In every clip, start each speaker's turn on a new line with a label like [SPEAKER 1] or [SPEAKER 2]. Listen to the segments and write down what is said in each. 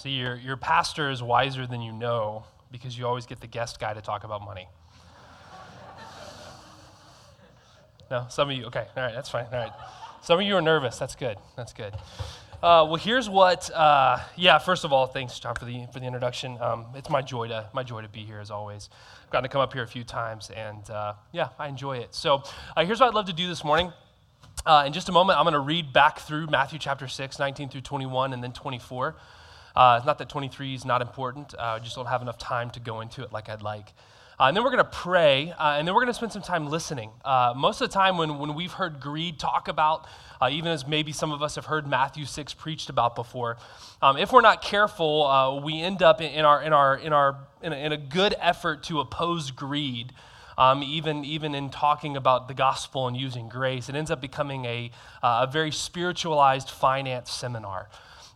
[SPEAKER 1] See, your, your pastor is wiser than you know because you always get the guest guy to talk about money. no, some of you, okay, all right, that's fine, all right. Some of you are nervous, that's good, that's good. Uh, well, here's what. Uh, yeah, first of all, thanks, John, for the for the introduction. Um, it's my joy to my joy to be here as always. I've gotten to come up here a few times, and uh, yeah, I enjoy it. So, uh, here's what I'd love to do this morning. Uh, in just a moment, I'm going to read back through Matthew chapter 6, 19 through 21, and then 24. Uh, it's not that 23 is not important. I just don't have enough time to go into it like I'd like. Uh, and then we're going to pray, uh, and then we're going to spend some time listening. Uh, most of the time, when, when we've heard greed talk about, uh, even as maybe some of us have heard Matthew 6 preached about before, um, if we're not careful, uh, we end up in, in, our, in, our, in, our, in, a, in a good effort to oppose greed. Um, even, even in talking about the gospel and using grace, it ends up becoming a, uh, a very spiritualized finance seminar.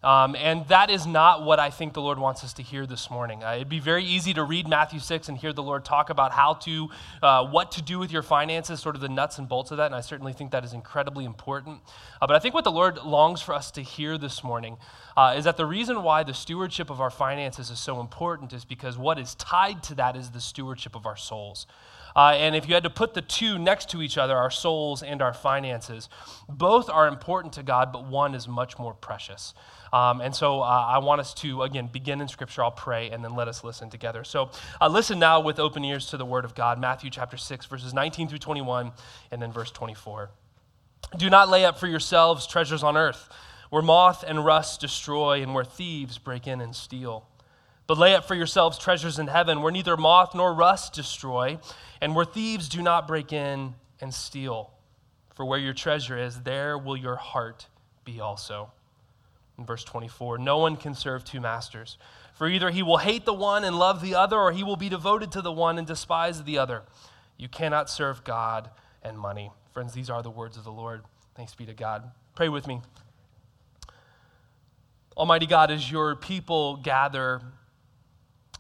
[SPEAKER 1] Um, and that is not what I think the Lord wants us to hear this morning. Uh, it'd be very easy to read Matthew 6 and hear the Lord talk about how to, uh, what to do with your finances, sort of the nuts and bolts of that. And I certainly think that is incredibly important. Uh, but I think what the Lord longs for us to hear this morning uh, is that the reason why the stewardship of our finances is so important is because what is tied to that is the stewardship of our souls. Uh, and if you had to put the two next to each other, our souls and our finances, both are important to God, but one is much more precious. Um, and so uh, I want us to, again, begin in Scripture. I'll pray and then let us listen together. So uh, listen now with open ears to the Word of God Matthew chapter 6, verses 19 through 21, and then verse 24. Do not lay up for yourselves treasures on earth, where moth and rust destroy, and where thieves break in and steal. But lay up for yourselves treasures in heaven, where neither moth nor rust destroy, and where thieves do not break in and steal. For where your treasure is, there will your heart be also. In verse 24, no one can serve two masters. For either he will hate the one and love the other, or he will be devoted to the one and despise the other. You cannot serve God and money. Friends, these are the words of the Lord. Thanks be to God. Pray with me. Almighty God, as your people gather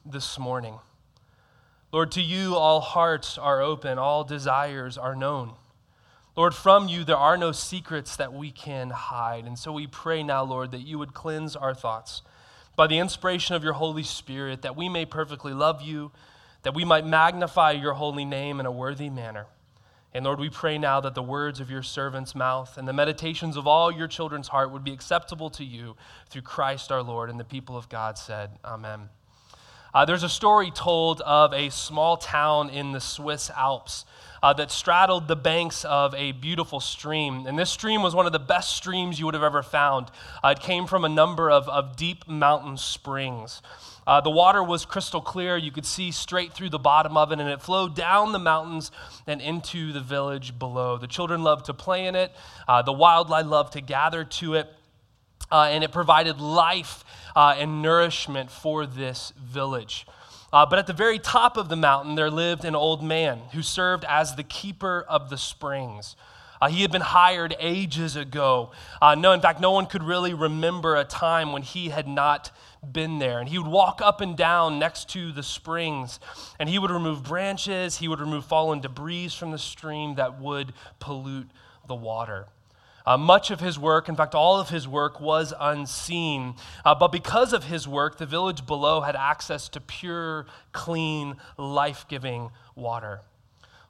[SPEAKER 1] this morning, Lord, to you all hearts are open, all desires are known. Lord, from you there are no secrets that we can hide. And so we pray now, Lord, that you would cleanse our thoughts by the inspiration of your Holy Spirit, that we may perfectly love you, that we might magnify your holy name in a worthy manner. And Lord, we pray now that the words of your servant's mouth and the meditations of all your children's heart would be acceptable to you through Christ our Lord. And the people of God said, Amen. Uh, there's a story told of a small town in the Swiss Alps uh, that straddled the banks of a beautiful stream. And this stream was one of the best streams you would have ever found. Uh, it came from a number of, of deep mountain springs. Uh, the water was crystal clear. You could see straight through the bottom of it, and it flowed down the mountains and into the village below. The children loved to play in it, uh, the wildlife loved to gather to it, uh, and it provided life uh, and nourishment for this village. Uh, but at the very top of the mountain, there lived an old man who served as the keeper of the springs. Uh, he had been hired ages ago. Uh, no, in fact, no one could really remember a time when he had not been there. And he would walk up and down next to the springs, and he would remove branches, he would remove fallen debris from the stream that would pollute the water. Uh, much of his work, in fact, all of his work, was unseen. Uh, but because of his work, the village below had access to pure, clean, life giving water.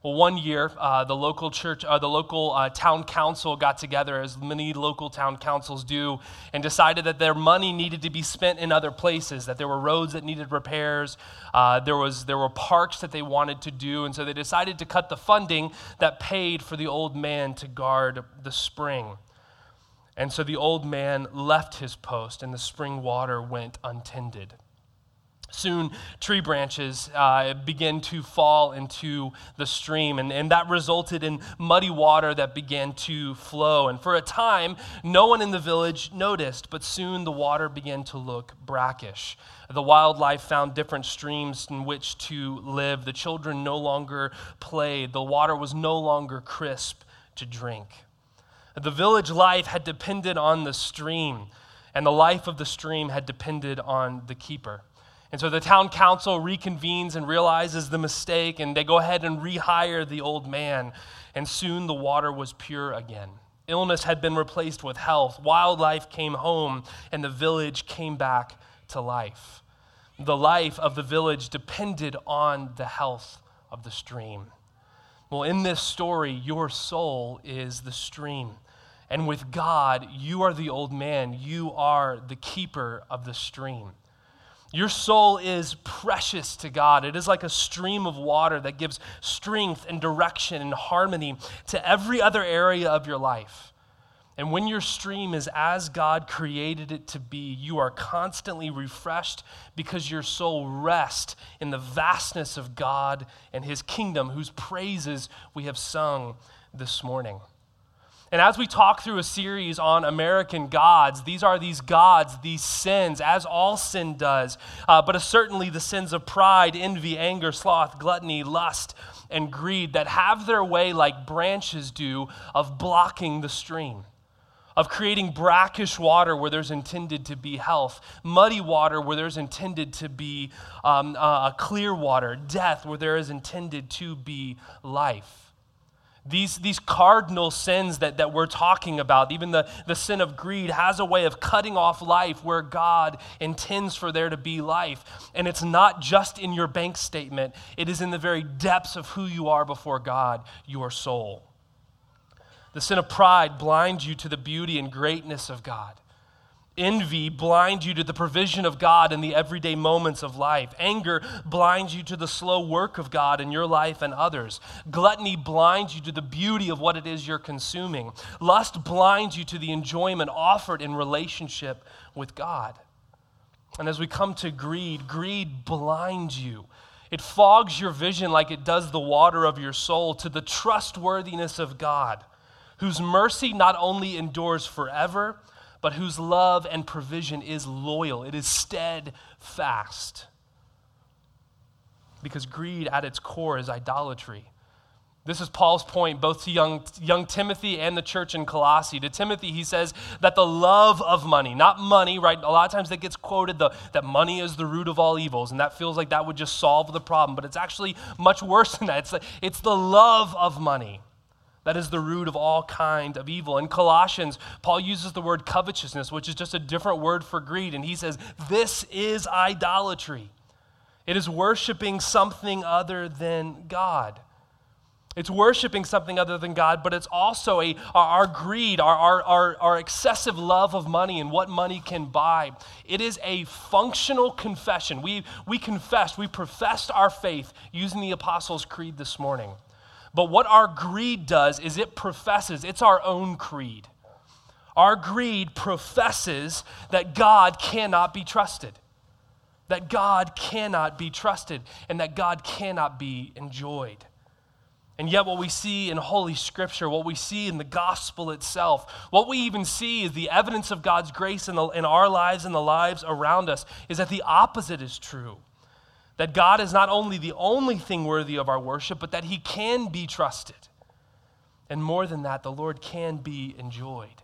[SPEAKER 1] Well, one year, uh, the local church, uh, the local uh, town council got together, as many local town councils do, and decided that their money needed to be spent in other places. That there were roads that needed repairs, uh, there was there were parks that they wanted to do, and so they decided to cut the funding that paid for the old man to guard the spring. And so the old man left his post, and the spring water went untended. Soon, tree branches uh, began to fall into the stream, and, and that resulted in muddy water that began to flow. And for a time, no one in the village noticed, but soon the water began to look brackish. The wildlife found different streams in which to live. The children no longer played. The water was no longer crisp to drink. The village life had depended on the stream, and the life of the stream had depended on the keeper. And so the town council reconvenes and realizes the mistake, and they go ahead and rehire the old man. And soon the water was pure again. Illness had been replaced with health. Wildlife came home, and the village came back to life. The life of the village depended on the health of the stream. Well, in this story, your soul is the stream. And with God, you are the old man. You are the keeper of the stream. Your soul is precious to God. It is like a stream of water that gives strength and direction and harmony to every other area of your life. And when your stream is as God created it to be, you are constantly refreshed because your soul rests in the vastness of God and His kingdom, whose praises we have sung this morning. And as we talk through a series on American gods, these are these gods, these sins, as all sin does, uh, but certainly the sins of pride, envy, anger, sloth, gluttony, lust, and greed that have their way, like branches do, of blocking the stream of creating brackish water where there's intended to be health, muddy water where there's intended to be um, uh, clear water, death where there is intended to be life. These, these cardinal sins that, that we're talking about, even the, the sin of greed, has a way of cutting off life where God intends for there to be life. And it's not just in your bank statement, it is in the very depths of who you are before God, your soul. The sin of pride blinds you to the beauty and greatness of God. Envy blinds you to the provision of God in the everyday moments of life. Anger blinds you to the slow work of God in your life and others. Gluttony blinds you to the beauty of what it is you're consuming. Lust blinds you to the enjoyment offered in relationship with God. And as we come to greed, greed blinds you. It fogs your vision like it does the water of your soul to the trustworthiness of God whose mercy not only endures forever, but whose love and provision is loyal, it is steadfast. Because greed at its core is idolatry. This is Paul's point both to young, young Timothy and the church in Colossae. To Timothy, he says that the love of money, not money, right? A lot of times that gets quoted the, that money is the root of all evils, and that feels like that would just solve the problem. But it's actually much worse than that. It's it's the love of money. That is the root of all kind of evil. In Colossians, Paul uses the word covetousness, which is just a different word for greed, and he says, This is idolatry. It is worshiping something other than God. It's worshiping something other than God, but it's also a, our, greed, our, our, our, our excessive love of money and what money can buy. It is a functional confession. We, we confessed, we professed our faith using the Apostles' Creed this morning. But what our greed does is it professes, it's our own creed. Our greed professes that God cannot be trusted, that God cannot be trusted, and that God cannot be enjoyed. And yet, what we see in Holy Scripture, what we see in the gospel itself, what we even see is the evidence of God's grace in, the, in our lives and the lives around us, is that the opposite is true. That God is not only the only thing worthy of our worship, but that He can be trusted. And more than that, the Lord can be enjoyed.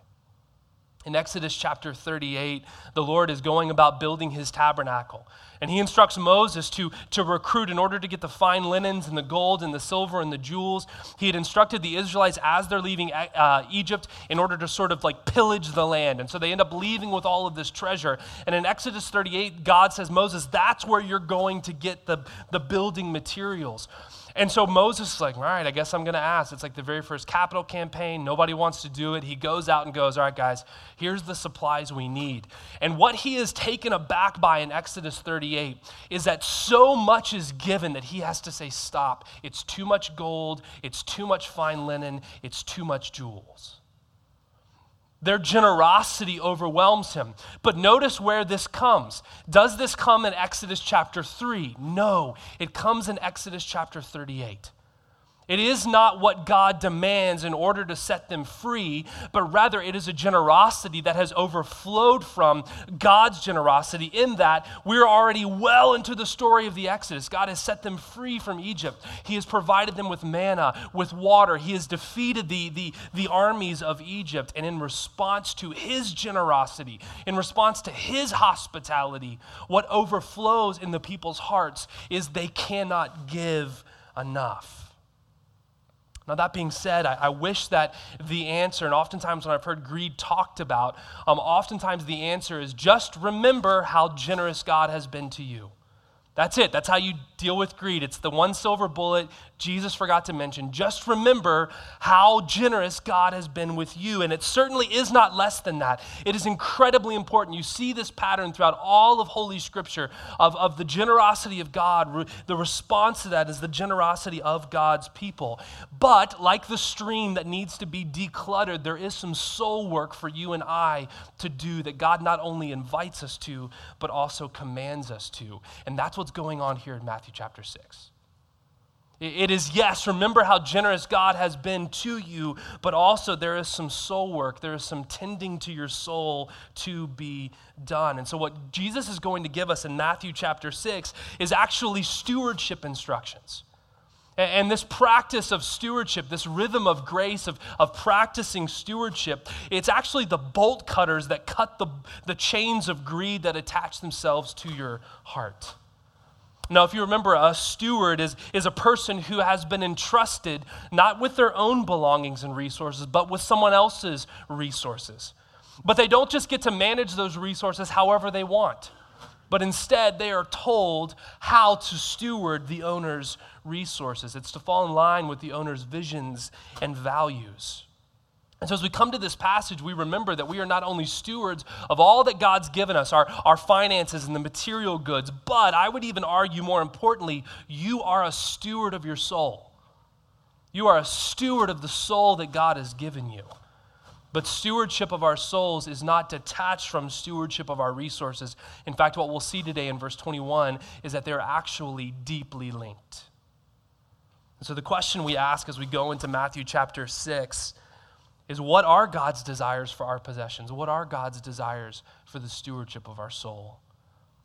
[SPEAKER 1] In Exodus chapter 38, the Lord is going about building his tabernacle. And he instructs Moses to, to recruit in order to get the fine linens and the gold and the silver and the jewels. He had instructed the Israelites as they're leaving uh, Egypt in order to sort of like pillage the land. And so they end up leaving with all of this treasure. And in Exodus 38, God says, Moses, that's where you're going to get the, the building materials. And so Moses is like, all right, I guess I'm going to ask. It's like the very first capital campaign. Nobody wants to do it. He goes out and goes, all right, guys, here's the supplies we need. And what he is taken aback by in Exodus 38 is that so much is given that he has to say, stop. It's too much gold. It's too much fine linen. It's too much jewels. Their generosity overwhelms him. But notice where this comes. Does this come in Exodus chapter 3? No, it comes in Exodus chapter 38. It is not what God demands in order to set them free, but rather it is a generosity that has overflowed from God's generosity, in that we're already well into the story of the Exodus. God has set them free from Egypt. He has provided them with manna, with water. He has defeated the, the, the armies of Egypt. And in response to his generosity, in response to his hospitality, what overflows in the people's hearts is they cannot give enough. Now, that being said, I, I, wish that the answer, and oftentimes when I've heard greed talked about, um, oftentimes the answer is just remember how generous God has been to you. That's it. That's how you deal with greed. It's the one silver bullet Jesus forgot to mention. Just remember how generous God has been with you. And it certainly is not less than that. It is incredibly important. You see this pattern throughout all of Holy Scripture of, of the generosity of God. The response to that is the generosity of God's people. But like the stream that needs to be decluttered, there is some soul work for you and I to do that God not only invites us to, but also commands us to. And that's what's going on here in Matthew chapter 6. It is, yes, remember how generous God has been to you, but also there is some soul work. There is some tending to your soul to be done. And so, what Jesus is going to give us in Matthew chapter 6 is actually stewardship instructions. And this practice of stewardship, this rhythm of grace, of, of practicing stewardship, it's actually the bolt cutters that cut the, the chains of greed that attach themselves to your heart. Now, if you remember, a steward is, is a person who has been entrusted not with their own belongings and resources, but with someone else's resources. But they don't just get to manage those resources however they want, but instead they are told how to steward the owner's resources. It's to fall in line with the owner's visions and values. And so, as we come to this passage, we remember that we are not only stewards of all that God's given us, our, our finances and the material goods, but I would even argue more importantly, you are a steward of your soul. You are a steward of the soul that God has given you. But stewardship of our souls is not detached from stewardship of our resources. In fact, what we'll see today in verse 21 is that they're actually deeply linked. And so, the question we ask as we go into Matthew chapter 6 is what are God's desires for our possessions? What are God's desires for the stewardship of our soul?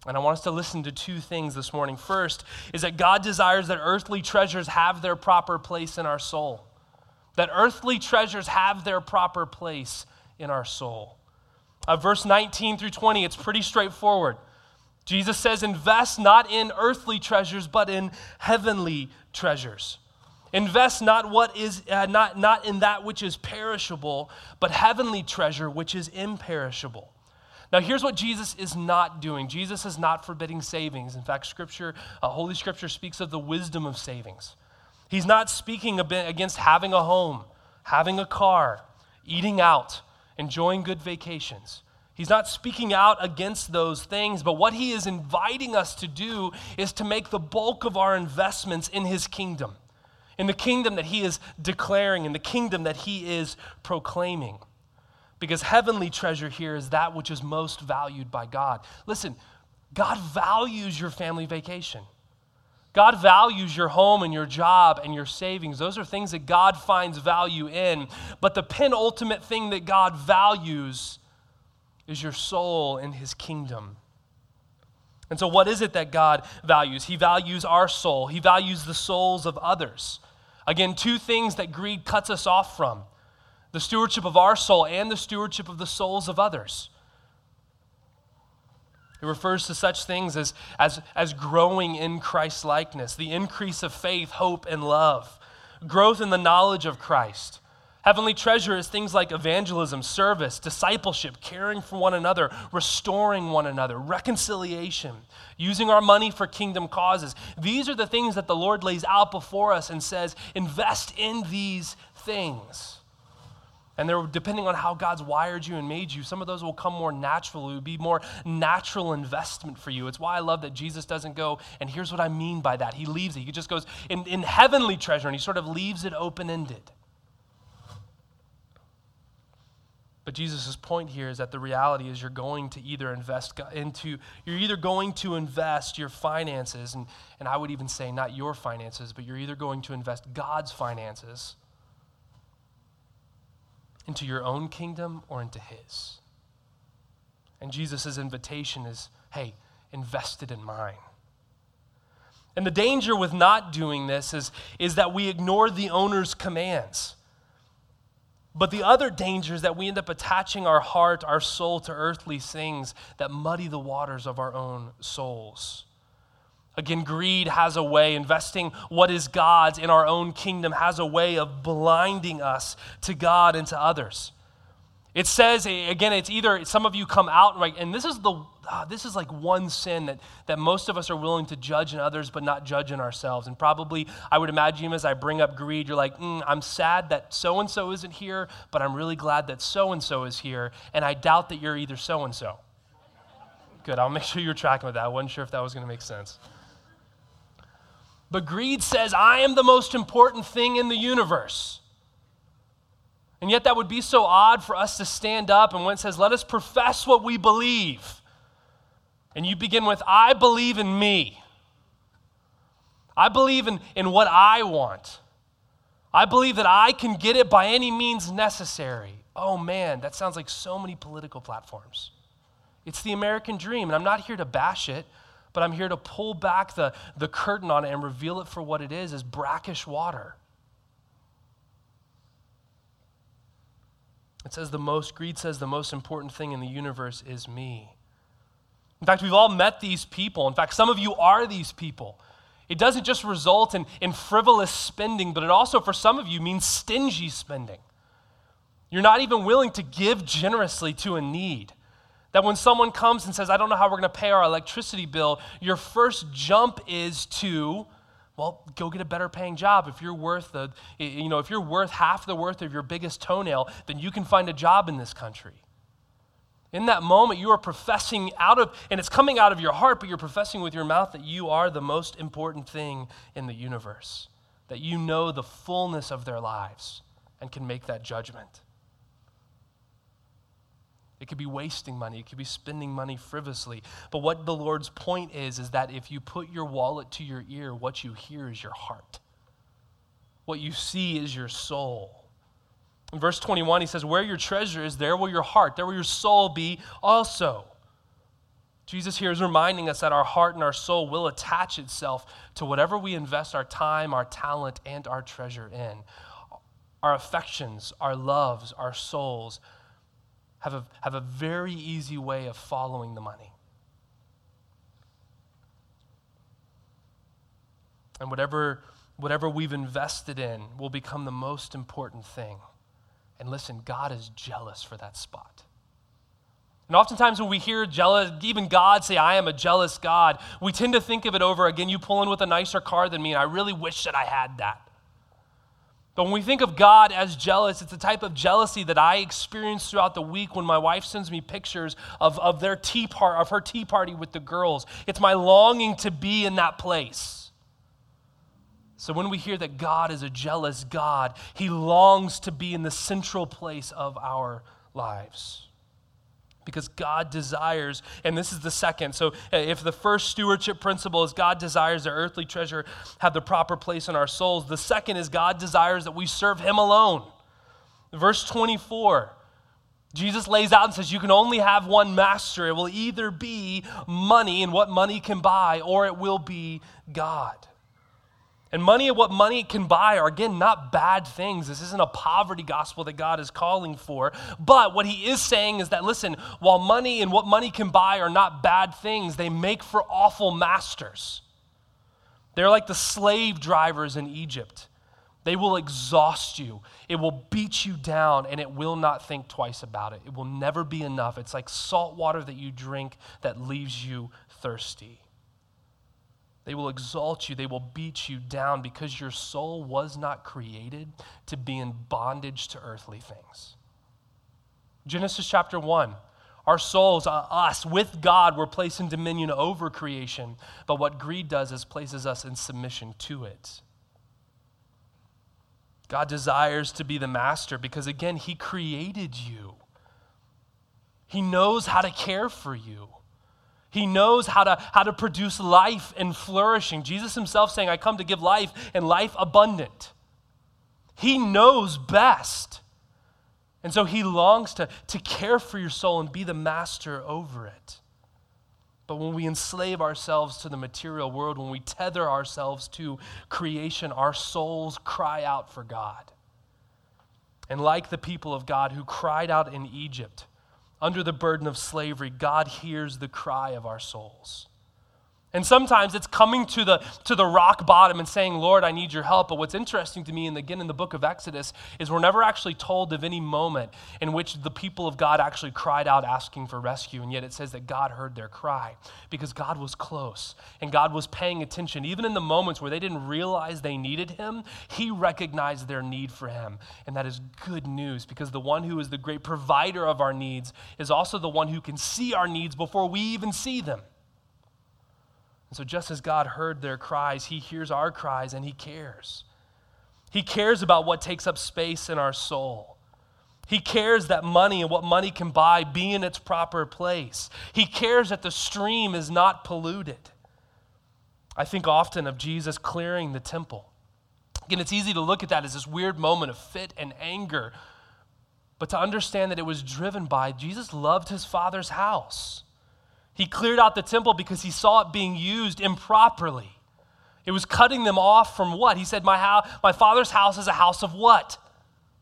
[SPEAKER 1] And I want us to listen to two things this morning. First is that God desires that earthly treasures have their proper place in our soul. That earthly treasures have their proper place in our soul. Uh, verse 19 through 20, it's pretty straightforward. Jesus says, Invest not in earthly treasures, but in heavenly treasures. Invest not what is uh, not, not in that which is perishable, but heavenly treasure which is imperishable. Now, here's what Jesus is not doing. Jesus is not forbidding savings. In fact, Scripture, uh, Holy Scripture speaks of the wisdom of savings. He's not speaking against having a home, having a car, eating out, enjoying good vacations. He's not speaking out against those things, but what he is inviting us to do is to make the bulk of our investments in his kingdom in the kingdom that he is declaring, in the kingdom that he is proclaiming. Because heavenly treasure here is that which is most valued by God. Listen, God values your family vacation. God values your home and your job and your savings. Those are things that God finds value in. But the penultimate thing that God values is your soul in his kingdom. And so, what is it that God values? He values our soul, He values the souls of others. Again, two things that greed cuts us off from the stewardship of our soul and the stewardship of the souls of others. It refers to such things as, as, as growing in Christ's likeness, the increase of faith, hope, and love, growth in the knowledge of Christ, Heavenly treasure is things like evangelism, service, discipleship, caring for one another, restoring one another, reconciliation, using our money for kingdom causes. These are the things that the Lord lays out before us and says, invest in these things. And they're depending on how God's wired you and made you, some of those will come more naturally. Be more natural investment for you. It's why I love that Jesus doesn't go, and here's what I mean by that. He leaves it. He just goes in, in heavenly treasure, and he sort of leaves it open ended. But Jesus' point here is that the reality is you're going to either invest into, you're either going to invest your finances, and, and I would even say not your finances, but you're either going to invest God's finances into your own kingdom or into His. And Jesus' invitation is hey, invest it in mine. And the danger with not doing this is, is that we ignore the owner's commands. But the other danger is that we end up attaching our heart, our soul to earthly things that muddy the waters of our own souls. Again, greed has a way, investing what is God's in our own kingdom has a way of blinding us to God and to others. It says, again, it's either some of you come out, right, and this is the ah, this is like one sin that, that most of us are willing to judge in others but not judge in ourselves. And probably, I would imagine as I bring up greed, you're like, mm, I'm sad that so and so isn't here, but I'm really glad that so and so is here. And I doubt that you're either so and so. Good, I'll make sure you're tracking with that. I wasn't sure if that was going to make sense. But greed says, I am the most important thing in the universe. And yet, that would be so odd for us to stand up and when it says, let us profess what we believe. And you begin with, I believe in me. I believe in, in what I want. I believe that I can get it by any means necessary. Oh man, that sounds like so many political platforms. It's the American dream, and I'm not here to bash it, but I'm here to pull back the, the curtain on it and reveal it for what it is as brackish water. It says the most, greed says the most important thing in the universe is me. In fact, we've all met these people. In fact, some of you are these people. It doesn't just result in, in frivolous spending, but it also, for some of you, means stingy spending. You're not even willing to give generously to a need. That when someone comes and says, I don't know how we're going to pay our electricity bill, your first jump is to well, go get a better paying job. If you're worth the, you know, if you're worth half the worth of your biggest toenail, then you can find a job in this country. In that moment, you are professing out of, and it's coming out of your heart, but you're professing with your mouth that you are the most important thing in the universe, that you know the fullness of their lives and can make that judgment. It could be wasting money. It could be spending money frivolously. But what the Lord's point is, is that if you put your wallet to your ear, what you hear is your heart. What you see is your soul. In verse 21, he says, Where your treasure is, there will your heart, there will your soul be also. Jesus here is reminding us that our heart and our soul will attach itself to whatever we invest our time, our talent, and our treasure in. Our affections, our loves, our souls have a, have a very easy way of following the money. And whatever, whatever we've invested in will become the most important thing. And listen, God is jealous for that spot. And oftentimes when we hear jealous, even God say, I am a jealous God, we tend to think of it over again, you pull in with a nicer car than me, and I really wish that I had that. But when we think of God as jealous, it's a type of jealousy that I experience throughout the week when my wife sends me pictures of, of their tea part of her tea party with the girls. It's my longing to be in that place. So when we hear that God is a jealous God, he longs to be in the central place of our lives because God desires, and this is the second. So, uh, if the first stewardship principle is God desires the earthly treasure have the proper place in our souls, the second is God desires that we serve Him alone. Verse 24. Jesus lays out and says, You can only have one master. It will either be money and what money can buy, or it will be God. And money and what money can buy are, again, not bad things. This isn't a poverty gospel that God is calling for. But what he is saying is that, listen, while money and what money can buy are not bad things, they make for awful masters. They're like the slave drivers in Egypt. They will exhaust you, it will beat you down, and it will not think twice about it. It will never be enough. It's like salt water that you drink that leaves you thirsty. They will exalt you. They will beat you down because your soul was not created to be in bondage to earthly things. Genesis chapter 1. Our souls, uh, us, with God, were placed in dominion over creation. But what greed does is places us in submission to it. God desires to be the master because, again, He created you. He knows how to care for you. He knows how to, how to produce life and flourishing. Jesus himself saying, I come to give life and life abundant. He knows best. And so he longs to, to care for your soul and be the master over it. But when we enslave ourselves to the material world, when we tether ourselves to creation, our souls cry out for God. And like the people of God who cried out in Egypt, under the burden of slavery, God hears the cry of our souls. And sometimes it's coming to the, to the rock bottom and saying, Lord, I need your help. But what's interesting to me, and again in the book of Exodus, is we're never actually told of any moment in which the people of God actually cried out asking for rescue. And yet it says that God heard their cry because God was close and God was paying attention. Even in the moments where they didn't realize they needed Him, He recognized their need for Him. And that is good news because the one who is the great provider of our needs is also the one who can see our needs before we even see them. And so, just as God heard their cries, He hears our cries and He cares. He cares about what takes up space in our soul. He cares that money and what money can buy be in its proper place. He cares that the stream is not polluted. I think often of Jesus clearing the temple. Again, it's easy to look at that as this weird moment of fit and anger, but to understand that it was driven by Jesus loved his Father's house. He cleared out the temple because he saw it being used improperly. It was cutting them off from what? He said, My, house, my father's house is a house of what?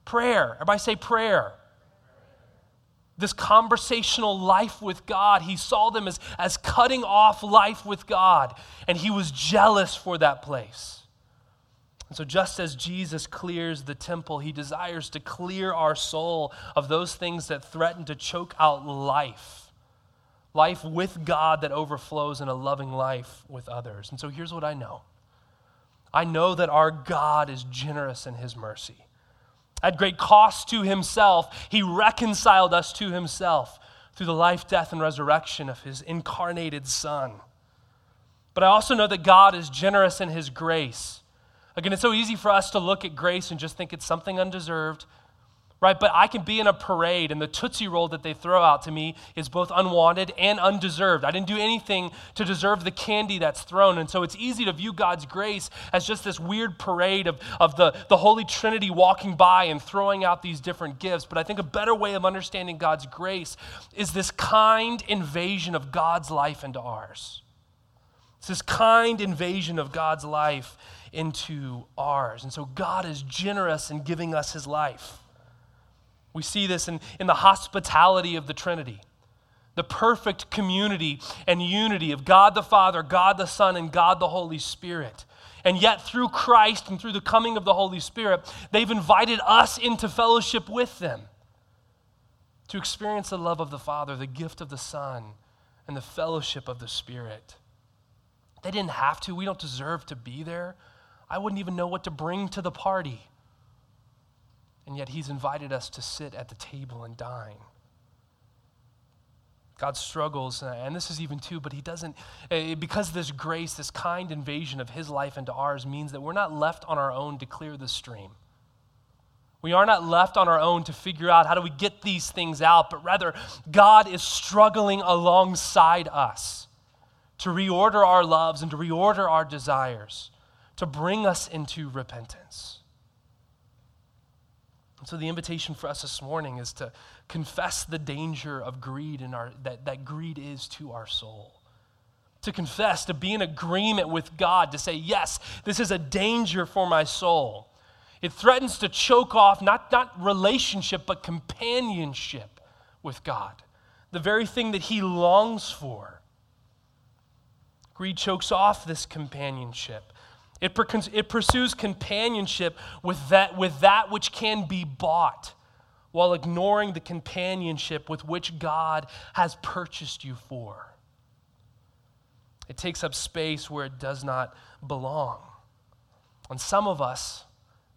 [SPEAKER 1] Prayer. Everybody say prayer. This conversational life with God, he saw them as, as cutting off life with God, and he was jealous for that place. And so, just as Jesus clears the temple, he desires to clear our soul of those things that threaten to choke out life life with God that overflows in a loving life with others. And so here's what I know I know that our God is generous in his mercy. At great cost to himself, he reconciled us to himself through the life, death, and resurrection of his incarnated Son. But I also know that God is generous in his grace. Again, it's so easy for us to look at grace and just think it's something undeserved, right? But I can be in a parade, and the Tootsie Roll that they throw out to me is both unwanted and undeserved. I didn't do anything to deserve the candy that's thrown. And so it's easy to view God's grace as just this weird parade of, of the, the Holy Trinity walking by and throwing out these different gifts. But I think a better way of understanding God's grace is this kind invasion of God's life into ours. It's this kind invasion of God's life into ours. And so God is generous in giving us his life. We see this in, in the hospitality of the Trinity, the perfect community and unity of God the Father, God the Son, and God the Holy Spirit. And yet, through Christ and through the coming of the Holy Spirit, they've invited us into fellowship with them to experience the love of the Father, the gift of the Son, and the fellowship of the Spirit. They didn't have to. We don't deserve to be there. I wouldn't even know what to bring to the party. And yet, He's invited us to sit at the table and dine. God struggles, uh, and this is even too, but He doesn't, uh, because this grace, this kind invasion of His life into ours, means that we're not left on our own to clear the stream. We are not left on our own to figure out how do we get these things out, but rather, God is struggling alongside us to reorder our loves and to reorder our desires, to bring us into repentance. And so the invitation for us this morning is to confess the danger of greed in our that, that greed is to our soul. To confess, to be in agreement with God, to say, yes, this is a danger for my soul. It threatens to choke off not, not relationship, but companionship with God, the very thing that He longs for. Greed chokes off this companionship. It, per- it pursues companionship with that, with that which can be bought while ignoring the companionship with which God has purchased you for. It takes up space where it does not belong. And some of us,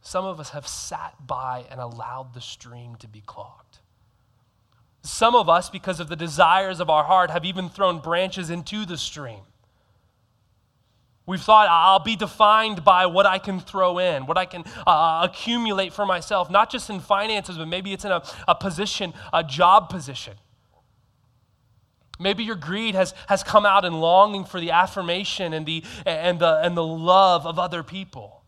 [SPEAKER 1] some of us have sat by and allowed the stream to be clogged. Some of us, because of the desires of our heart, have even thrown branches into the stream. We've thought I'll be defined by what I can throw in, what I can uh, uh, accumulate for myself, not just in finances, but maybe it's in a, a position, a job position. Maybe your greed has, has come out in longing for the affirmation and the, and, the, and the love of other people.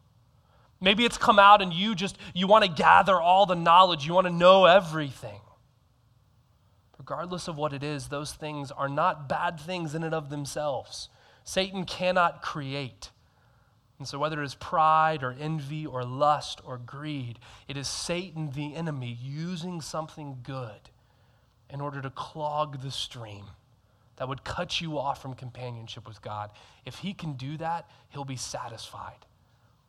[SPEAKER 1] Maybe it's come out and you just, you want to gather all the knowledge, you want to know everything. Regardless of what it is, those things are not bad things in and of themselves. Satan cannot create. And so, whether it is pride or envy or lust or greed, it is Satan, the enemy, using something good in order to clog the stream, that would cut you off from companionship with God. If he can do that, he'll be satisfied.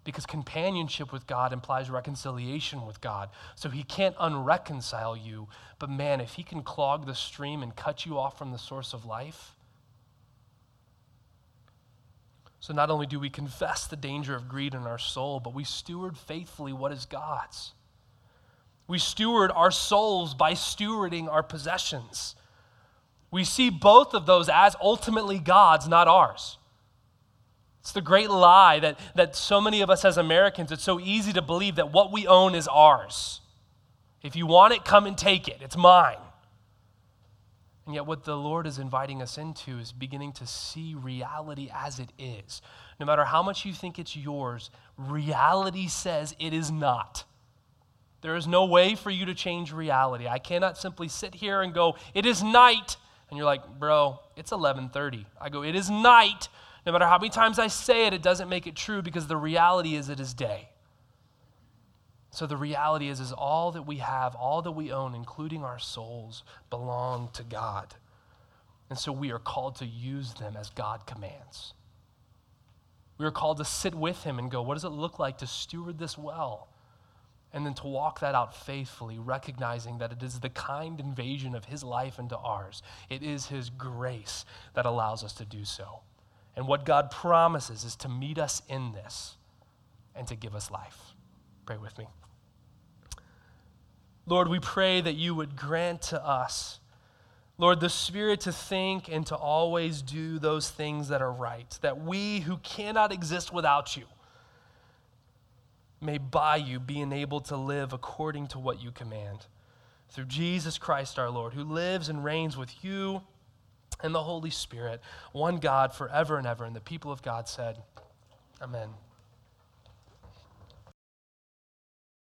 [SPEAKER 1] Because companionship with God implies reconciliation with God. So he can't unreconcile you. But man, if he can clog the stream and cut you off from the source of life, so not only do we confess the danger of greed in our soul, but we steward faithfully what is God's. We steward our souls by stewarding our possessions. We see both of those as ultimately God's, not ours. It's the great lie that, that so many of us as Americans, it's so easy to believe that what we own is ours. If you want it, come and take it. It's mine. And yet, what the Lord is inviting us into is beginning to see reality as it is. No matter how much you think it's yours, reality says it is not. There is no way for you to change reality. I cannot simply sit here and go, "It is night." And you're like, "Bro, it's 11:30." I go, "It is night." No matter how many times I say it, it doesn't make it true because the reality is it is day. So the reality is, is all that we have, all that we own, including our souls, belong to God. And so we are called to use them as God commands. We are called to sit with Him and go, what does it look like to steward this well? And then to walk that out faithfully, recognizing that it is the kind invasion of His life into ours. It is His grace that allows us to do so. And what God promises is to meet us in this and to give us life. Pray with me. Lord, we pray that you would grant to us, Lord, the spirit to think and to always do those things that are right, that we who cannot exist without you may by you be enabled to live according to what you command. Through Jesus Christ our Lord, who lives and reigns with you and the Holy Spirit, one God forever and ever. And the people of God said, Amen.